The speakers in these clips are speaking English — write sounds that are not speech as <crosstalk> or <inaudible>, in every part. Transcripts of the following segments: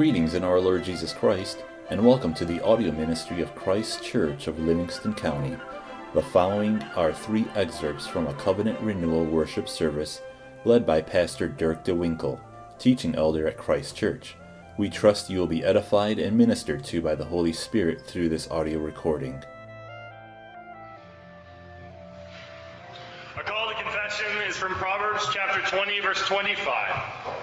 Greetings in our Lord Jesus Christ, and welcome to the audio ministry of Christ Church of Livingston County. The following are three excerpts from a covenant renewal worship service led by Pastor Dirk DeWinkle, teaching elder at Christ Church. We trust you will be edified and ministered to by the Holy Spirit through this audio recording. Our call to confession is from Proverbs chapter 20, verse 25.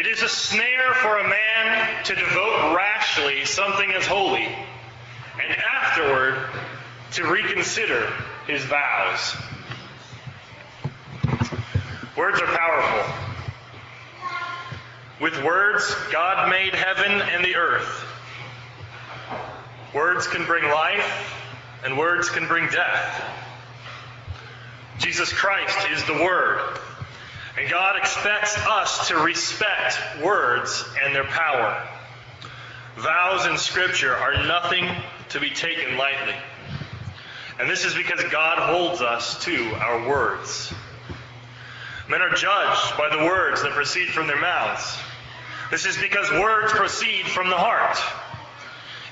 It is a snare for a man to devote rashly something as holy, and afterward to reconsider his vows. Words are powerful. With words, God made heaven and the earth. Words can bring life, and words can bring death. Jesus Christ is the Word. And God expects us to respect words and their power. Vows in Scripture are nothing to be taken lightly. And this is because God holds us to our words. Men are judged by the words that proceed from their mouths. This is because words proceed from the heart.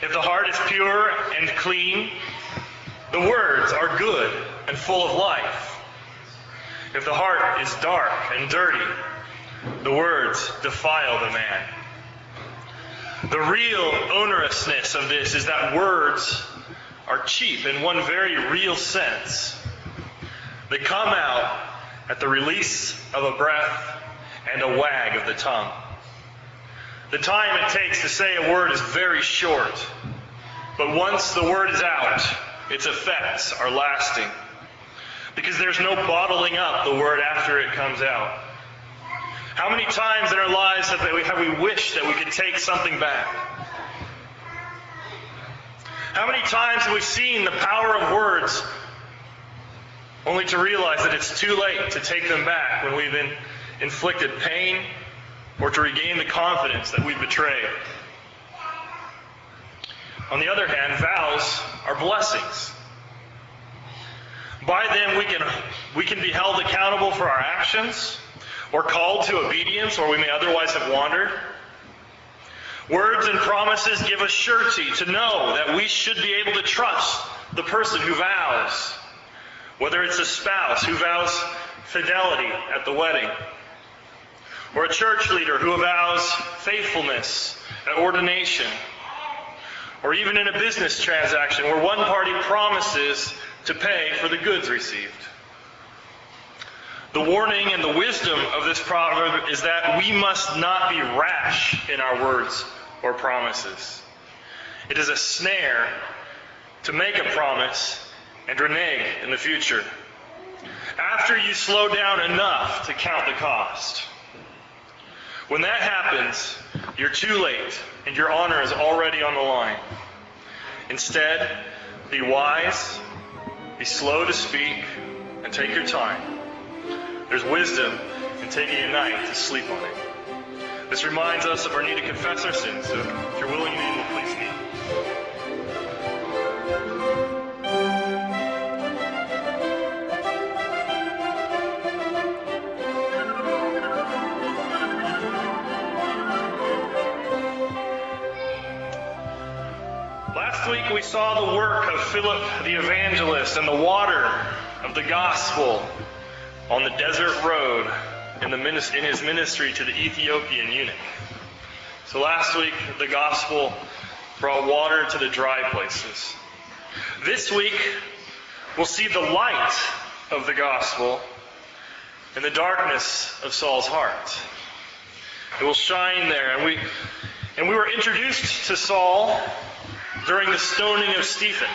If the heart is pure and clean, the words are good and full of life. If the heart is dark and dirty, the words defile the man. The real onerousness of this is that words are cheap in one very real sense. They come out at the release of a breath and a wag of the tongue. The time it takes to say a word is very short, but once the word is out, its effects are lasting because there's no bottling up the word after it comes out. How many times in our lives have we, have we wished that we could take something back? How many times have we seen the power of words only to realize that it's too late to take them back when we've inflicted pain or to regain the confidence that we've betrayed? On the other hand, vows are blessings. By them, we can, we can be held accountable for our actions or called to obedience, or we may otherwise have wandered. Words and promises give us surety to know that we should be able to trust the person who vows, whether it's a spouse who vows fidelity at the wedding, or a church leader who vows faithfulness at ordination, or even in a business transaction where one party promises to pay for the goods received. The warning and the wisdom of this proverb is that we must not be rash in our words or promises. It is a snare to make a promise and renege in the future. After you slow down enough to count the cost. When that happens, you're too late and your honor is already on the line. Instead, be wise be slow to speak and take your time. There's wisdom in taking a night to sleep on it. This reminds us of our need to confess our sins, so if you're willing saw the work of Philip the evangelist and the water of the gospel on the desert road in, the in his ministry to the Ethiopian eunuch. So last week the gospel brought water to the dry places. This week we'll see the light of the gospel in the darkness of Saul's heart. It will shine there. And we, and we were introduced to Saul during the stoning of Stephen,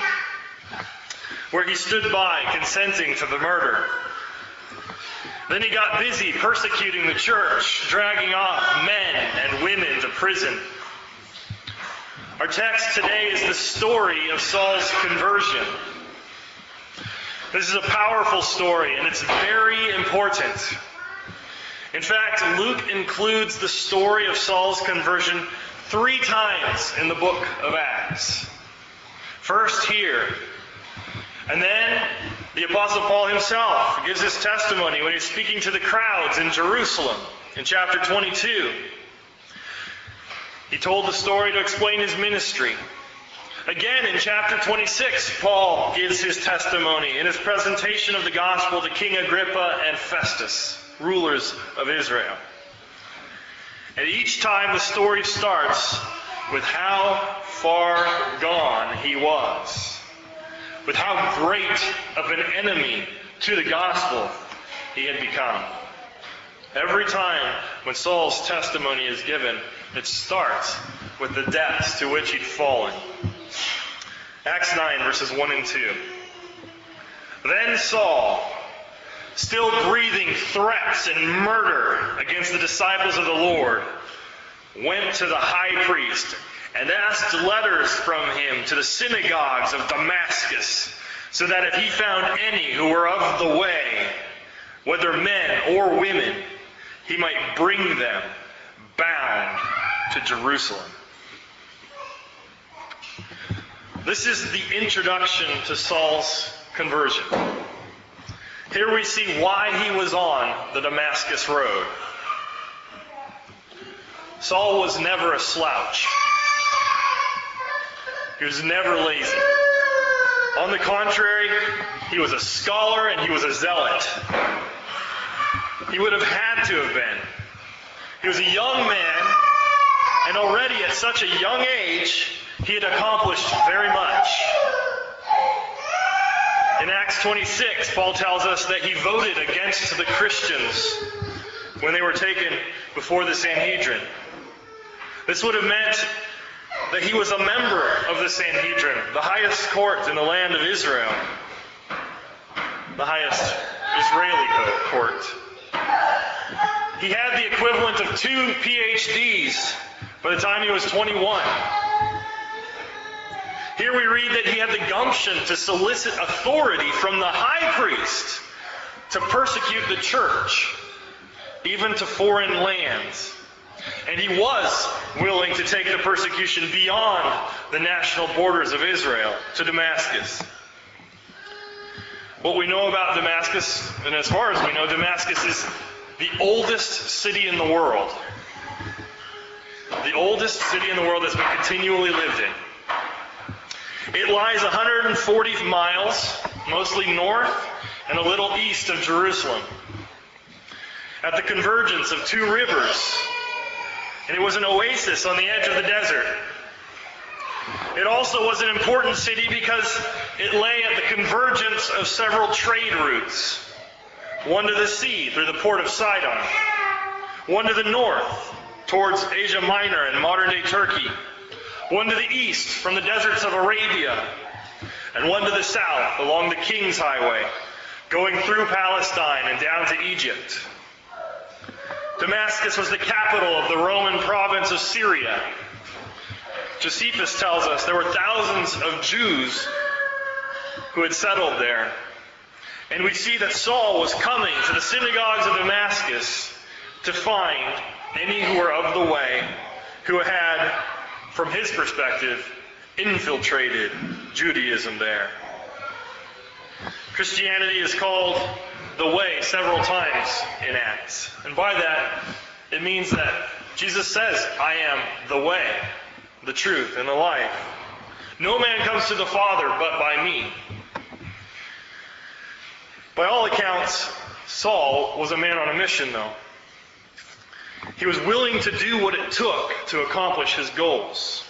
where he stood by consenting to the murder. Then he got busy persecuting the church, dragging off men and women to prison. Our text today is the story of Saul's conversion. This is a powerful story, and it's very important. In fact, Luke includes the story of Saul's conversion three times in the book of Acts. First here, and then the Apostle Paul himself gives his testimony when he's speaking to the crowds in Jerusalem in chapter 22. He told the story to explain his ministry. Again, in chapter 26, Paul gives his testimony in his presentation of the gospel to King Agrippa and Festus, rulers of Israel. And each time the story starts with how far gone he was, with how great of an enemy to the gospel he had become. Every time when Saul's testimony is given, it starts with the depths to which he'd fallen. Acts 9, verses 1 and 2. Then Saul, still breathing threats and murder against the disciples of the Lord, went to the high priest and asked letters from him to the synagogues of Damascus, so that if he found any who were of the way, whether men or women, he might bring them bound to Jerusalem. This is the introduction to Saul's conversion. Here we see why he was on the Damascus road. Saul was never a slouch. He was never lazy. On the contrary, he was a scholar and he was a zealot. He would have had to have been. He was a young man, and already at such a young age, he had accomplished very much. In Acts 26, Paul tells us that he voted against the Christians when they were taken before the Sanhedrin. This would have meant that he was a member of the Sanhedrin, the highest court in the land of Israel, the highest Israeli court. He had the equivalent of two PhDs by the time he was 21. Here we read that he had the gumption to solicit authority from the high priest to persecute the church, even to foreign lands. And he was willing to take the persecution beyond the national borders of Israel to Damascus. What we know about Damascus, and as far as we know, Damascus is the oldest city in the world. The oldest city in the world that's been continually lived in. It lies 140 miles, mostly north and a little east of Jerusalem, at the convergence of two rivers. And it was an oasis on the edge of the desert. It also was an important city because it lay at the convergence of several trade routes. One to the sea through the port of Sidon, one to the north towards Asia Minor and modern day Turkey, one to the east from the deserts of Arabia, and one to the south along the King's Highway, going through Palestine and down to Egypt. Damascus was the capital of the Roman province of Syria. Josephus tells us there were thousands of Jews who had settled there. And we see that Saul was coming to the synagogues of Damascus to find any who were of the way, who had from his perspective, infiltrated Judaism there. Christianity is called the way several times in Acts. And by that, it means that Jesus says, I am the way, the truth, and the life. No man comes to the Father but by me. By all accounts, Saul was a man on a mission, though. He was willing to do what it took to accomplish his goals.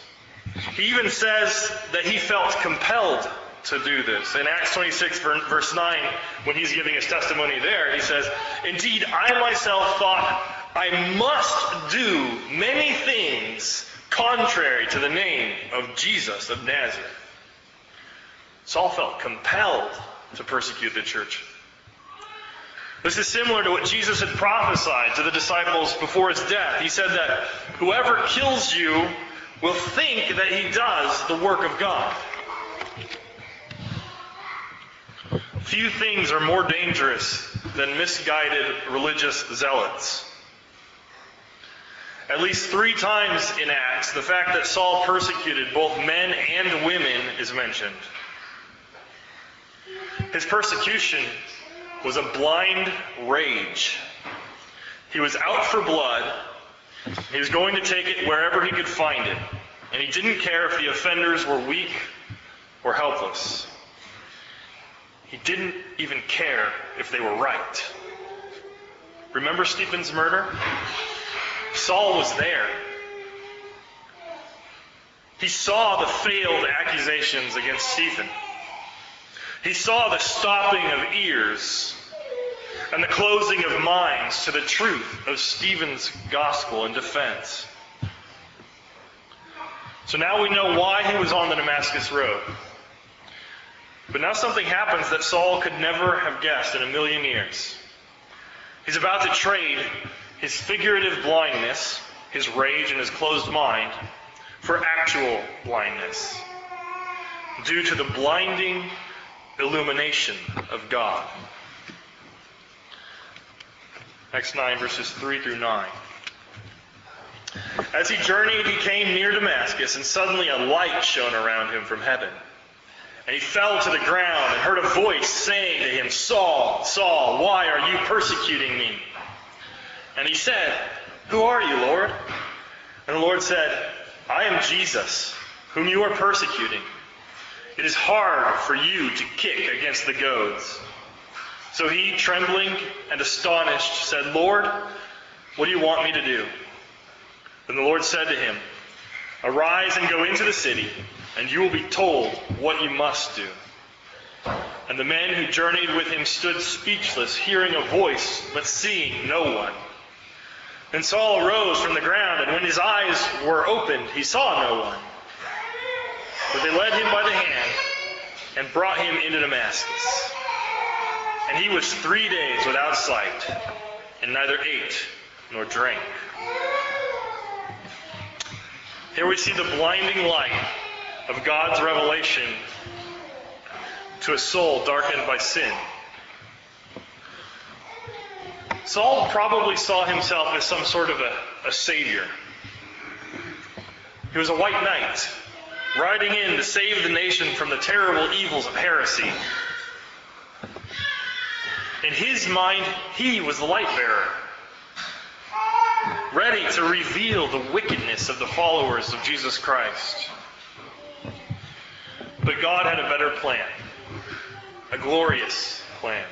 He even says that he felt compelled to do this. In Acts 26, verse 9, when he's giving his testimony there, he says, Indeed, I myself thought I must do many things contrary to the name of Jesus of Nazareth. Saul felt compelled to persecute the church. This is similar to what Jesus had prophesied to the disciples before his death. He said that whoever kills you will think that he does the work of God. Few things are more dangerous than misguided religious zealots. At least three times in Acts, the fact that Saul persecuted both men and women is mentioned. His persecution was a blind rage. He was out for blood, He was going to take it wherever he could find it. And he didn't care if the offenders were weak or helpless. He didn't even care if they were right. Remember Stephen's murder? Saul was there. He saw the failed accusations against Stephen. He saw the stopping of ears and the closing of minds to the truth of Stephen's gospel and defense. So now we know why he was on the Damascus Road. But now something happens that Saul could never have guessed in a million years. He's about to trade his figurative blindness, his rage, and his closed mind for actual blindness due to the blinding illumination of God. Acts 9, verses 3 through 9. As he journeyed, he came near Damascus, and suddenly a light shone around him from heaven. And he fell to the ground and heard a voice saying to him, Saul, Saul, why are you persecuting me? And he said, Who are you, Lord? And the Lord said, I am Jesus, whom you are persecuting. It is hard for you to kick against the goads. So he, trembling and astonished, said, Lord, what do you want me to do? Then the Lord said to him, Arise and go into the city, and you will be told what you must do. And the men who journeyed with him stood speechless, hearing a voice, but seeing no one. Then Saul arose from the ground, and when his eyes were opened, he saw no one. But they led him by the hand and brought him into Damascus. And he was three days without sight, and neither ate nor drank. Here we see the blinding light of God's revelation to a soul darkened by sin. Saul probably saw himself as some sort of a, a savior. He was a white knight, riding in to save the nation from the terrible evils of heresy. In his mind, he was the light bearer, ready to reveal the wickedness of the followers of Jesus Christ. But God had a better plan, a glorious plan.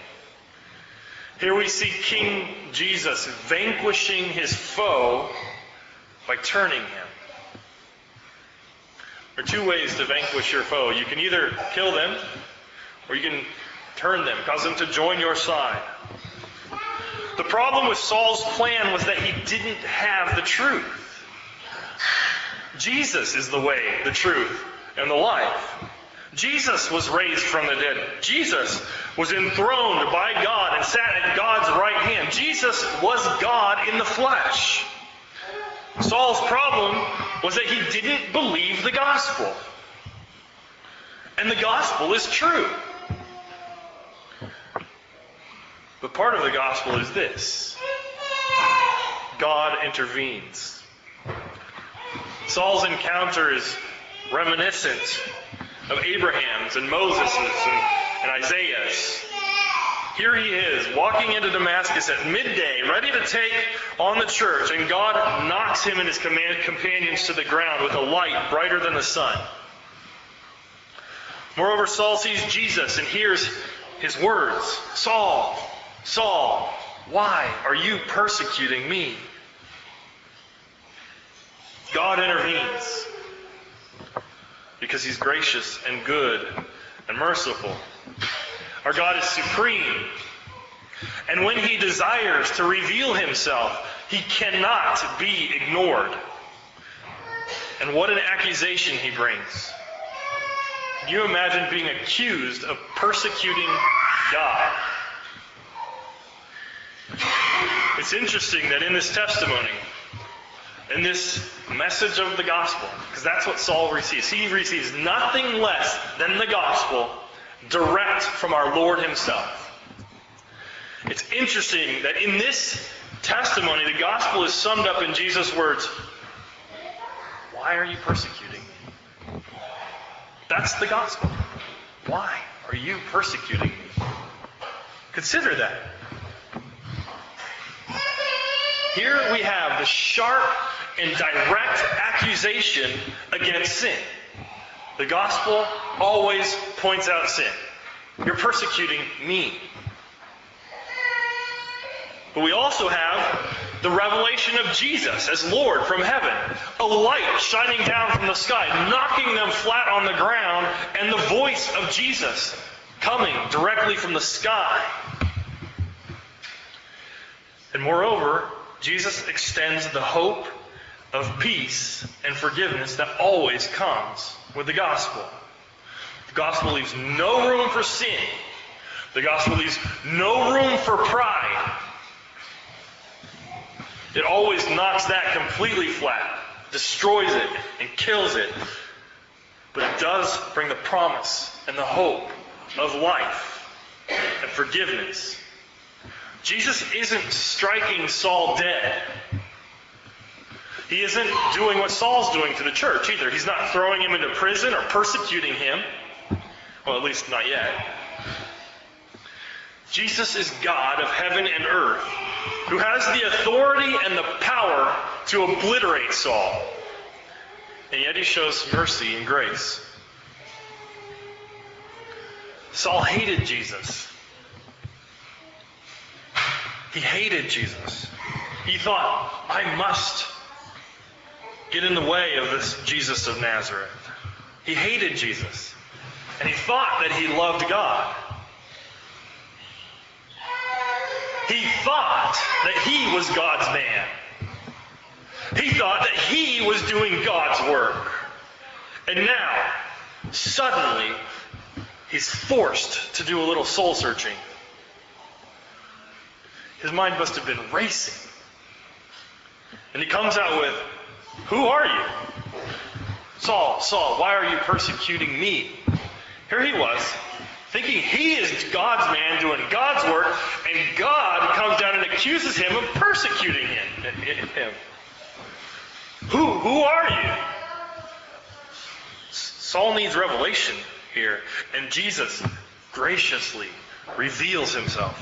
Here we see King Jesus vanquishing his foe by turning him. There are two ways to vanquish your foe. You can either kill them, or you can turn them, cause them to join your side. The problem with Saul's plan was that he didn't have the truth. Jesus is the way, the truth, and the life. Jesus was raised from the dead. Jesus was enthroned by God and sat at God's right hand. Jesus was God in the flesh. Saul's problem was that he didn't believe the gospel. And the gospel is true. But part of the gospel is this God intervenes. Saul's encounter is reminiscent of Abraham's and Moses's and, and Isaiah's. Here he is, walking into Damascus at midday, ready to take on the church, and God knocks him and his companions to the ground with a light brighter than the sun. Moreover, Saul sees Jesus and hears his words Saul, Saul, why are you persecuting me? God intervenes because he's gracious and good and merciful. Our God is supreme. And when he desires to reveal himself, he cannot be ignored. And what an accusation he brings. Can you imagine being accused of persecuting God? It's interesting that in this testimony, in this message of the gospel, because that's what Saul receives, he receives nothing less than the gospel direct from our Lord Himself. It's interesting that in this testimony, the gospel is summed up in Jesus' words Why are you persecuting me? That's the gospel. Why are you persecuting me? Consider that. Here we have the sharp and direct accusation against sin. The gospel always points out sin. You're persecuting me. But we also have the revelation of Jesus as Lord from heaven, a light shining down from the sky, knocking them flat on the ground, and the voice of Jesus coming directly from the sky. And moreover, Jesus extends the hope of peace and forgiveness that always comes with the gospel. The gospel leaves no room for sin. The gospel leaves no room for pride. It always knocks that completely flat, destroys it, and kills it. But it does bring the promise and the hope of life and forgiveness. Jesus isn't striking Saul dead. He isn't doing what Saul's doing to the church either. He's not throwing him into prison or persecuting him. Well, at least not yet. Jesus is God of heaven and earth, who has the authority and the power to obliterate Saul. And yet he shows mercy and grace. Saul hated Jesus. He hated Jesus. He thought, I must get in the way of this Jesus of Nazareth. He hated Jesus. And he thought that he loved God. He thought that he was God's man. He thought that he was doing God's work. And now, suddenly, he's forced to do a little soul searching. His mind must have been racing. And he comes out with, Who are you? Saul, Saul, why are you persecuting me? Here he was, thinking he is God's man doing God's work, and God comes down and accuses him of persecuting him. him. Who, who are you? Saul needs revelation here, and Jesus graciously reveals himself.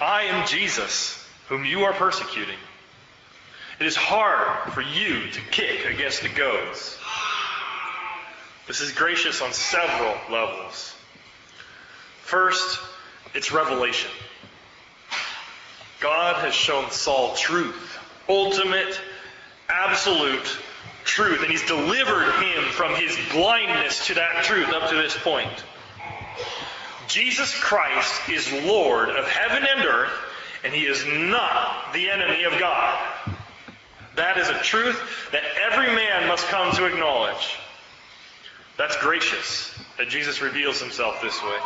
I am Jesus, whom you are persecuting. It is hard for you to kick against the goads. This is gracious on several levels. First, it's revelation. God has shown Saul truth, ultimate, absolute truth, and he's delivered him from his blindness to that truth up to this point. Jesus Christ is Lord of heaven and earth, and he is not the enemy of God. That is a truth that every man must come to acknowledge. That's gracious that Jesus reveals himself this way.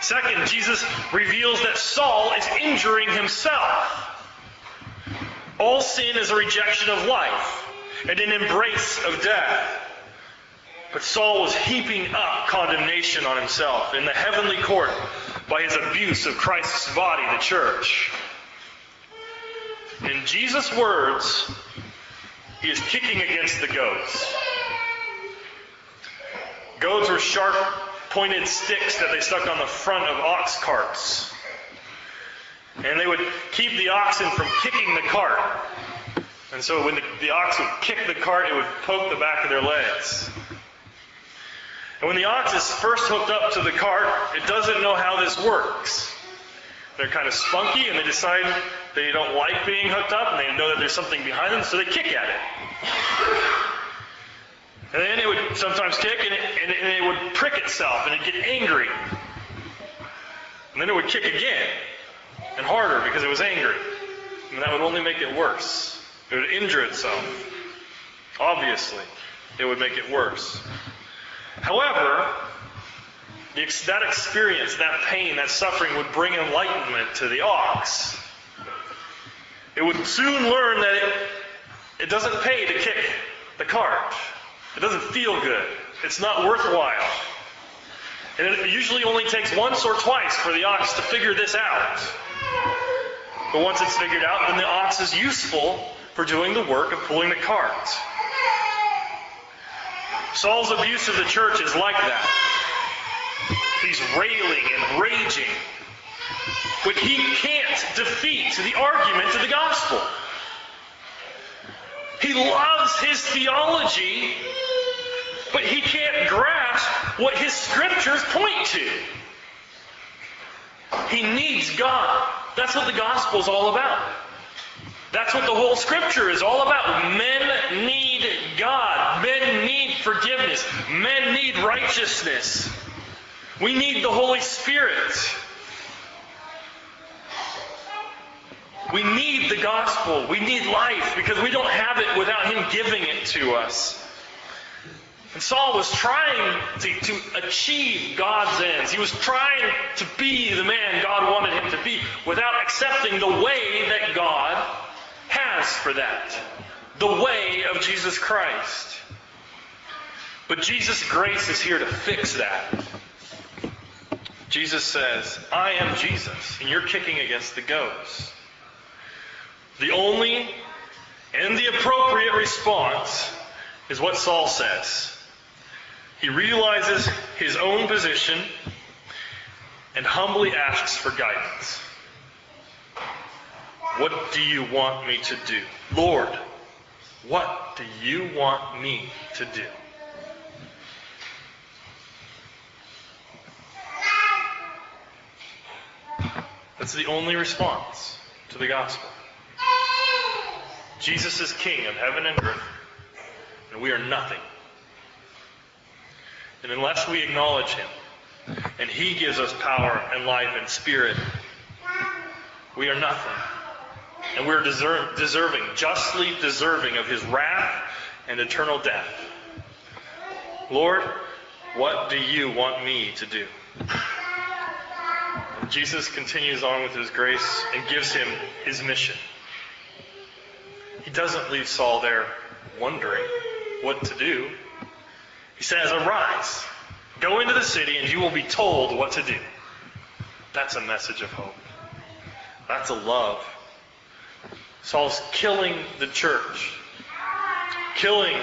Second, Jesus reveals that Saul is injuring himself. All sin is a rejection of life and an embrace of death. But Saul was heaping up condemnation on himself in the heavenly court by his abuse of Christ's body, the church. In Jesus' words, he is kicking against the goads. Goads were sharp, pointed sticks that they stuck on the front of ox carts. And they would keep the oxen from kicking the cart. And so when the, the ox would kick the cart, it would poke the back of their legs. And when the ox is first hooked up to the cart, it doesn't know how this works. They're kind of spunky and they decide they don't like being hooked up and they know that there's something behind them, so they kick at it. And then it would sometimes kick and it, and, it would prick itself and it'd get angry. And then it would kick again and harder because it was angry. And that would only make it worse. It would injure itself. Obviously, it would make it worse. However, that experience, that pain, that suffering would bring enlightenment to the ox. It would soon learn that it, it doesn't pay to kick the cart. It doesn't feel good. It's not worthwhile. And it usually only takes once or twice for the ox to figure this out. But once it's figured out, then the ox is useful for doing the work of pulling the cart. Saul's abuse of the church is like that. He's railing and raging. But he can't defeat the argument of the gospel. He loves his theology, but he can't grasp what his scriptures point to. He needs God. That's what the gospel is all about. That's what the whole scripture is all about. Men need God. Men need forgiveness. Men need righteousness. We need the Holy Spirit. We need the gospel. We need life because we don't have it without Him giving it to us. And Saul was trying to, to achieve God's ends. He was trying to be the man God wanted him to be without accepting the way that God has for that. The way of Jesus Christ. But Jesus' grace is here to fix that. Jesus says, I am Jesus, and you're kicking against the goats. The only and the appropriate response is what Saul says. He realizes his own position and humbly asks for guidance. What do you want me to do? Lord, what do you want me to do? That's the only response to the gospel. Jesus is King of heaven and earth, and we are nothing. And unless we acknowledge Him, and He gives us power and life and spirit, we are nothing. And we're deserving, justly deserving of His wrath and eternal death. Lord, what do you want me to do? And Jesus continues on with His grace and gives him his mission. He doesn't leave Saul there wondering what to do. He says, Arise, go into the city, and you will be told what to do. That's a message of hope. That's a love. Saul's killing the church, killing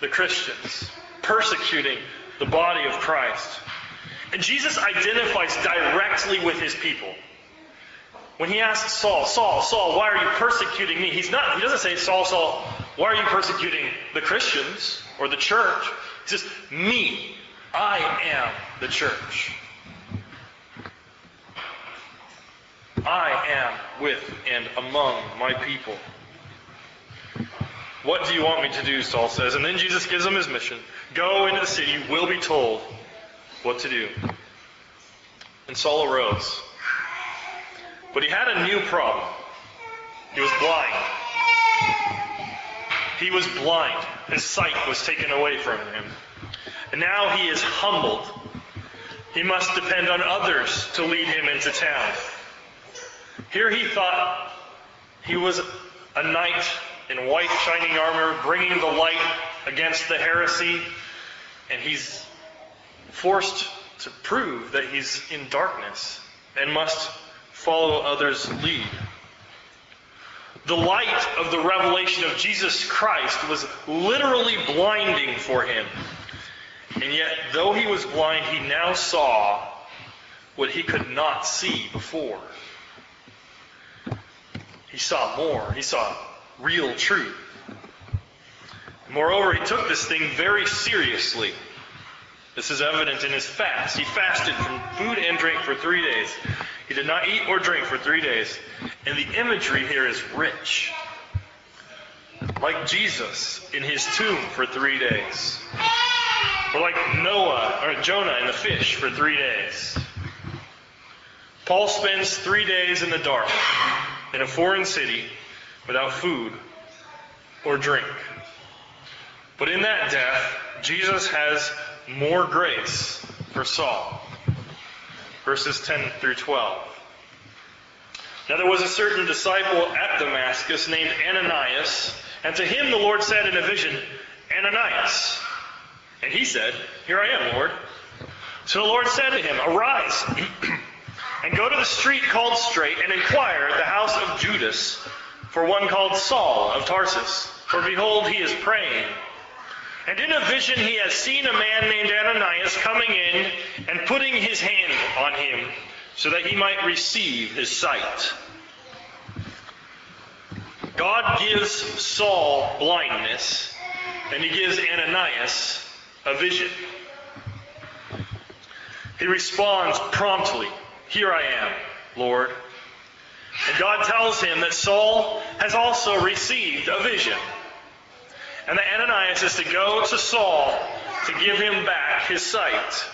the Christians, persecuting the body of Christ. And Jesus identifies directly with his people. When he asks Saul, Saul, Saul, why are you persecuting me? He's not, he doesn't say, Saul, Saul, why are you persecuting the Christians or the church? He says, me. I am the church. I am with and among my people. What do you want me to do? Saul says. And then Jesus gives him his mission. Go into the city, you will be told what to do. And Saul arose. But he had a new problem. He was blind. He was blind. His sight was taken away from him. And now he is humbled. He must depend on others to lead him into town. Here he thought he was a knight in white shining armor, bringing the light against the heresy, and he's forced to prove that he's in darkness and must follow others' lead. The light of the revelation of Jesus Christ was literally blinding for him. And yet, though he was blind, he now saw what he could not see before. He saw more. He saw real truth. Moreover, he took this thing very seriously. This is evident in his fast. He fasted from food and drink for three days. He did not eat or drink for three days. And the imagery here is rich. Like Jesus in his tomb for three days. Or like Noah or Jonah in the fish for three days. Paul spends three days in the dark in a foreign city without food or drink. But in that death, Jesus has more grace for Saul. Verses 10 through 12. Now there was a certain disciple at Damascus named Ananias, and to him the Lord said in a vision, Ananias. And he said, Here I am, Lord. So the Lord said to him, Arise <clears throat> and go to the street called Straight and inquire at the house of Judas for one called Saul of Tarsus. For behold, he is praying. And in a vision he has seen a man named Ananias coming in and putting his hand on him so that he might receive his sight. God gives Saul blindness, and he gives Ananias a vision. He responds promptly, Here I am, Lord. And God tells him that Saul has also received a vision. And that Ananias is to go to Saul to give him back his sight.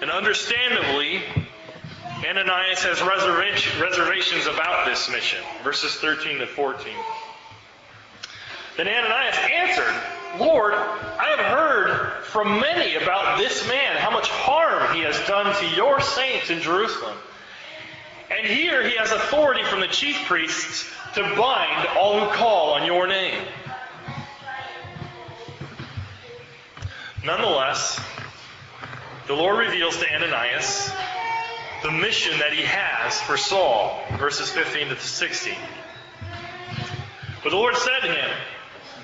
And understandably, Ananias has reservations about this mission. Verses 13 to 14. Then Ananias answered, Lord, I have heard from many about this man, how much harm he has done to your saints in Jerusalem. And here he has authority from the chief priests to bind all who call on your name. Nonetheless, the Lord reveals to Ananias the mission that he has for Saul, verses 15 to 16. But the Lord said to him,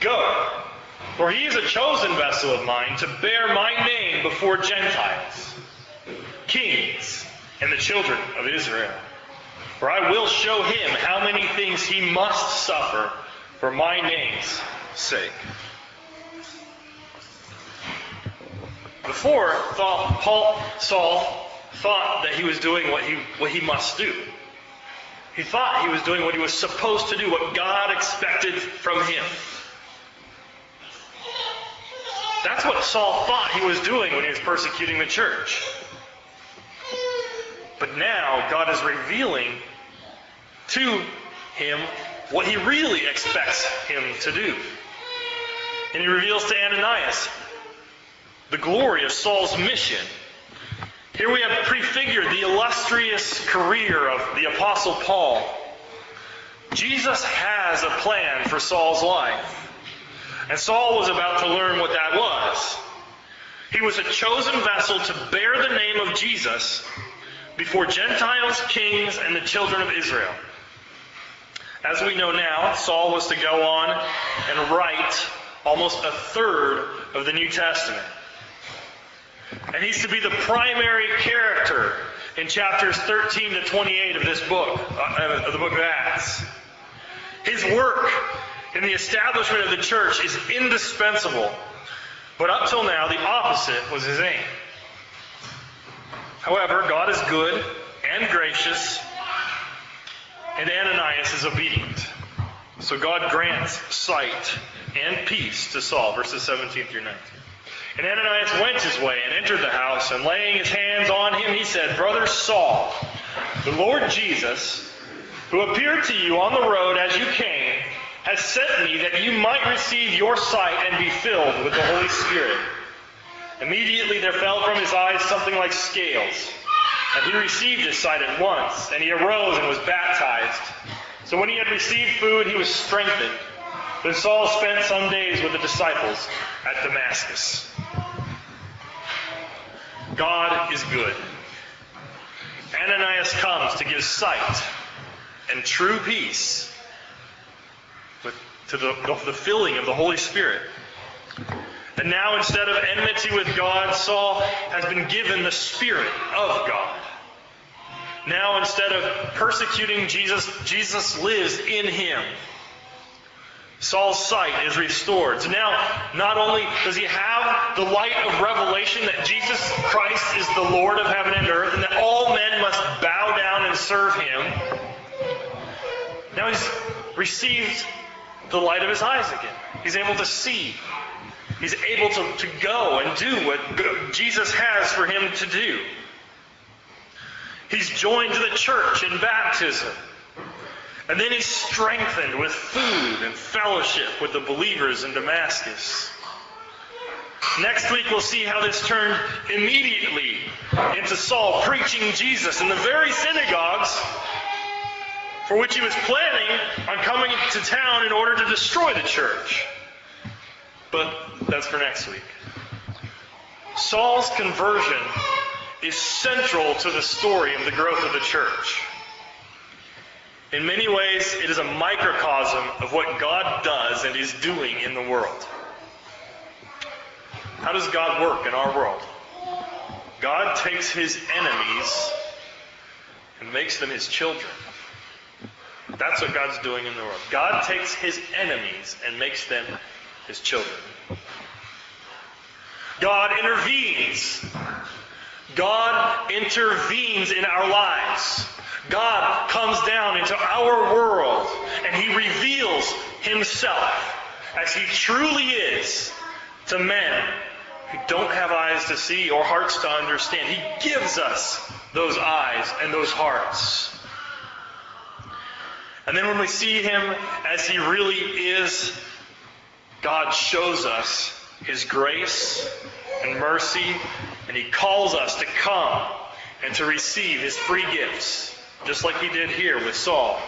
Go, for he is a chosen vessel of mine to bear my name before Gentiles, kings, and the children of Israel. For I will show him how many things he must suffer for my name's sake. Before, thought Paul, Saul thought that he was doing what he, what he must do. He thought he was doing what he was supposed to do, what God expected from him. That's what Saul thought he was doing when he was persecuting the church. But now God is revealing to him what he really expects him to do. And he reveals to Ananias the glory of Saul's mission. Here we have prefigured the illustrious career of the Apostle Paul. Jesus has a plan for Saul's life. And Saul was about to learn what that was. He was a chosen vessel to bear the name of Jesus before Gentiles, kings, and the children of Israel. As we know now, Saul was to go on and write almost a third of the New Testament. And he's to be the primary character in chapters 13 to 28 of this book, uh, of the book of Acts. His work in the establishment of the church is indispensable. But up till now, the opposite was his aim. However, God is good and gracious, and Ananias is obedient. So God grants sight and peace to Saul, verses 17 through 19. And Ananias went his way and entered the house, and laying his hands on him, he said, Brother Saul, the Lord Jesus, who appeared to you on the road as you came, has sent me that you might receive your sight and be filled with the Holy Spirit. Immediately there fell from his eyes something like scales, and he received his sight at once, and he arose and was baptized. So when he had received food, he was strengthened. Then Saul spent some days with the disciples at Damascus. God is good. Ananias comes to give sight and true peace to the, the filling of the Holy Spirit. And now, instead of enmity with God, Saul has been given the Spirit of God. Now, instead of persecuting Jesus, Jesus lives in him. Saul's sight is restored. So now, not only does he have the light of revelation that Jesus Christ is the Lord of heaven and earth, and that all men must bow down and serve him, now he's received the light of his eyes again. He's able to see. He's able to, to go and do what Jesus has for him to do. He's joined to the church in baptism. And then he's strengthened with food and fellowship with the believers in Damascus. Next week, we'll see how this turned immediately into Saul preaching Jesus in the very synagogues for which he was planning on coming to town in order to destroy the church. But that's for next week. Saul's conversion is central to the story of the growth of the church. In many ways, it is a microcosm of what God does and is doing in the world. How does God work in our world? God takes his enemies and makes them his children. That's what God's doing in the world. God takes his enemies and makes them his children. God intervenes. God intervenes in our lives. God comes down into our world and he reveals himself as he truly is to men who don't have eyes to see or hearts to understand. He gives us those eyes and those hearts. And then when we see him as he really is, God shows us his grace and mercy, and he calls us to come and to receive his free gifts, just like he did here with Saul.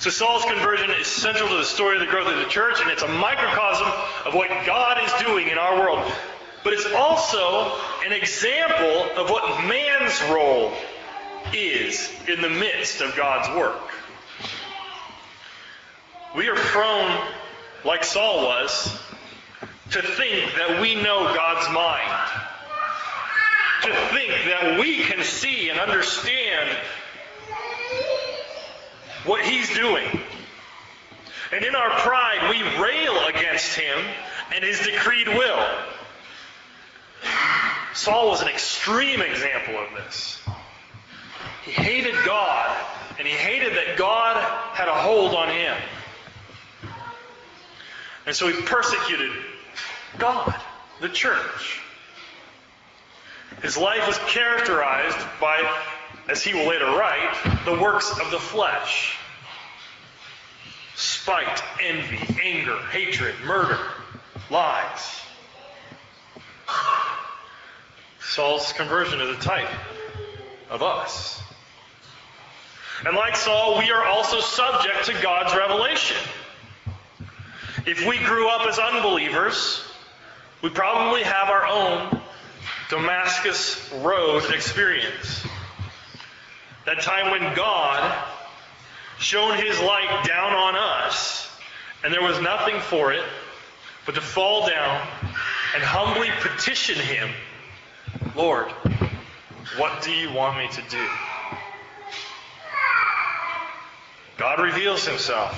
So Saul's conversion is central to the story of the growth of the church, and it's a microcosm of what God is doing in our world. But it's also an example of what man's role is in the midst of God's work. We are prone, like Saul was, to think that we know God's mind. To think that we can see and understand what he's doing. And in our pride, we rail against him and his decreed will. Saul was an extreme example of this. He hated God, and he hated that God had a hold on him. And so he persecuted God, the church. His life was characterized by as he will later write, the works of the flesh spite, envy, anger, hatred, murder, lies. Saul's conversion is a type of us. And like Saul, we are also subject to God's revelation. If we grew up as unbelievers, we probably have our own Damascus Road experience. That time when God shone his light down on us, and there was nothing for it but to fall down and humbly petition him, Lord, what do you want me to do? God reveals himself.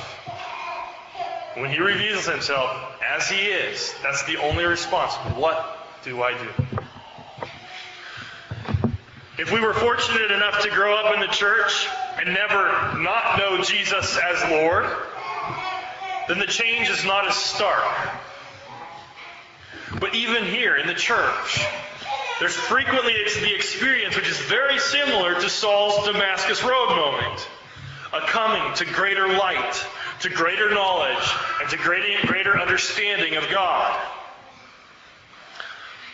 When he reveals himself as he is, that's the only response. What do I do? If we were fortunate enough to grow up in the church and never not know Jesus as Lord, then the change is not as stark. But even here in the church, there's frequently the experience which is very similar to Saul's Damascus Road moment. A coming to greater light, to greater knowledge, and to greater, understanding of God.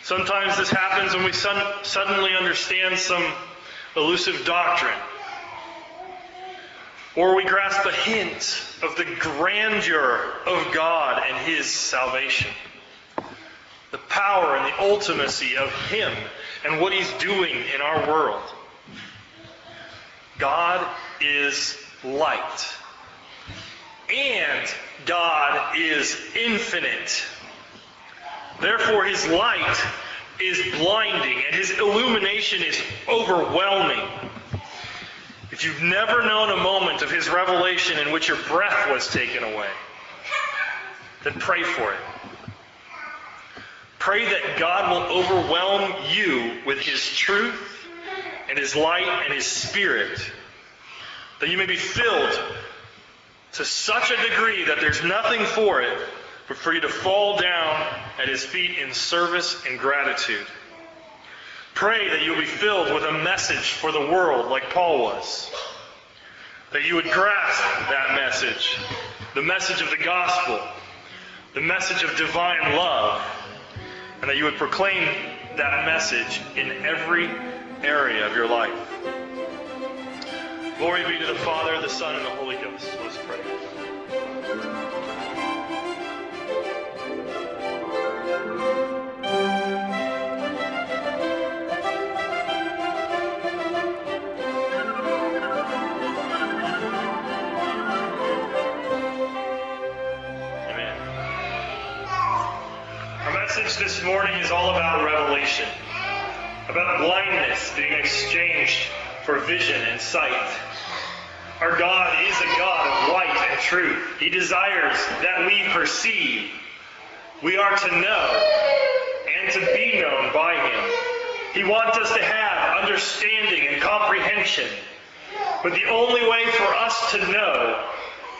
Sometimes this happens when we suddenly understand some elusive doctrine. Or we grasp a hint of the grandeur of God and His salvation. The power and the ultimacy of Him and what He's doing in our world. God is light. And God is infinite. Therefore, his light is blinding and his illumination is overwhelming. If you've never known a moment of his revelation in which your breath was taken away, then pray for it. Pray that God will overwhelm you with his truth and his light and his spirit, that you may be filled to such a degree that there's nothing for it but for you to fall down at his feet in service and gratitude. Pray that you will be filled with a message for the world like Paul was. That you would grasp that message, the message of the gospel, the message of divine love, and that you would proclaim that message in every area of your life. Glory be to the Father, the Son, and the Holy Ghost. Let's pray. This morning is all about revelation, about blindness being exchanged for vision and sight. Our God is a God of light and truth. He desires that we perceive. We are to know and to be known by Him. He wants us to have understanding and comprehension. But the only way for us to know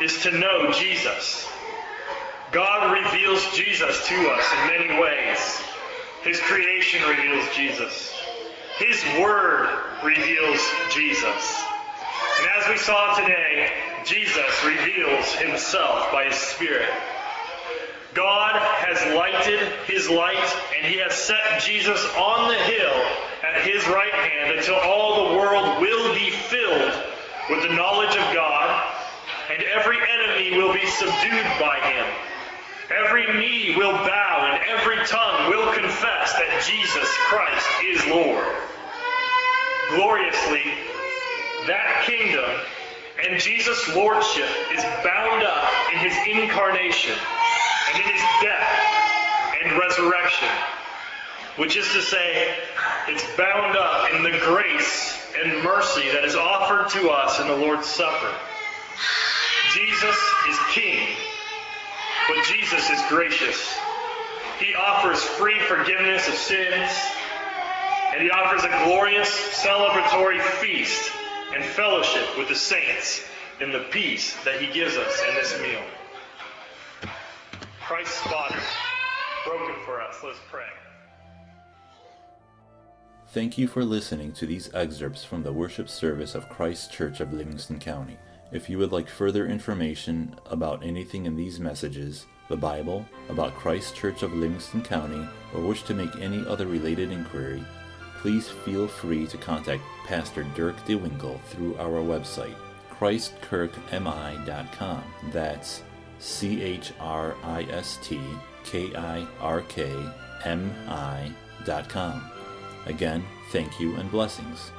is to know Jesus. God reveals Jesus to us in many ways. His creation reveals Jesus. His Word reveals Jesus. And as we saw today, Jesus reveals himself by his Spirit. God has lighted his light, and he has set Jesus on the hill at his right hand until all the world will be filled with the knowledge of God, and every enemy will be subdued by him. Every knee will bow, and every tongue will confess that Jesus Christ is Lord. Gloriously, that kingdom and Jesus' lordship is bound up in his incarnation and in his death and resurrection, which is to say, it's bound up in the grace and mercy that is offered to us in the Lord's Supper. Jesus is king, but Jesus is gracious. He offers free forgiveness of sins, and he offers a glorious celebratory feast and fellowship with the saints in the peace that he gives us in this meal. Christ's body broken for us. Let's pray. Thank you for listening to these excerpts from the worship service of Christ Kirk of Livingston County. If you would like further information about anything in these messages, the Bible, about Christ Kirk of Livingston County, or wish to make any other related inquiry, please feel free to contact Pastor Dirk DeWinkle through our website, christkirkmi.com. That's C H R I S T K I R K M I dot com. Again, thank you and blessings.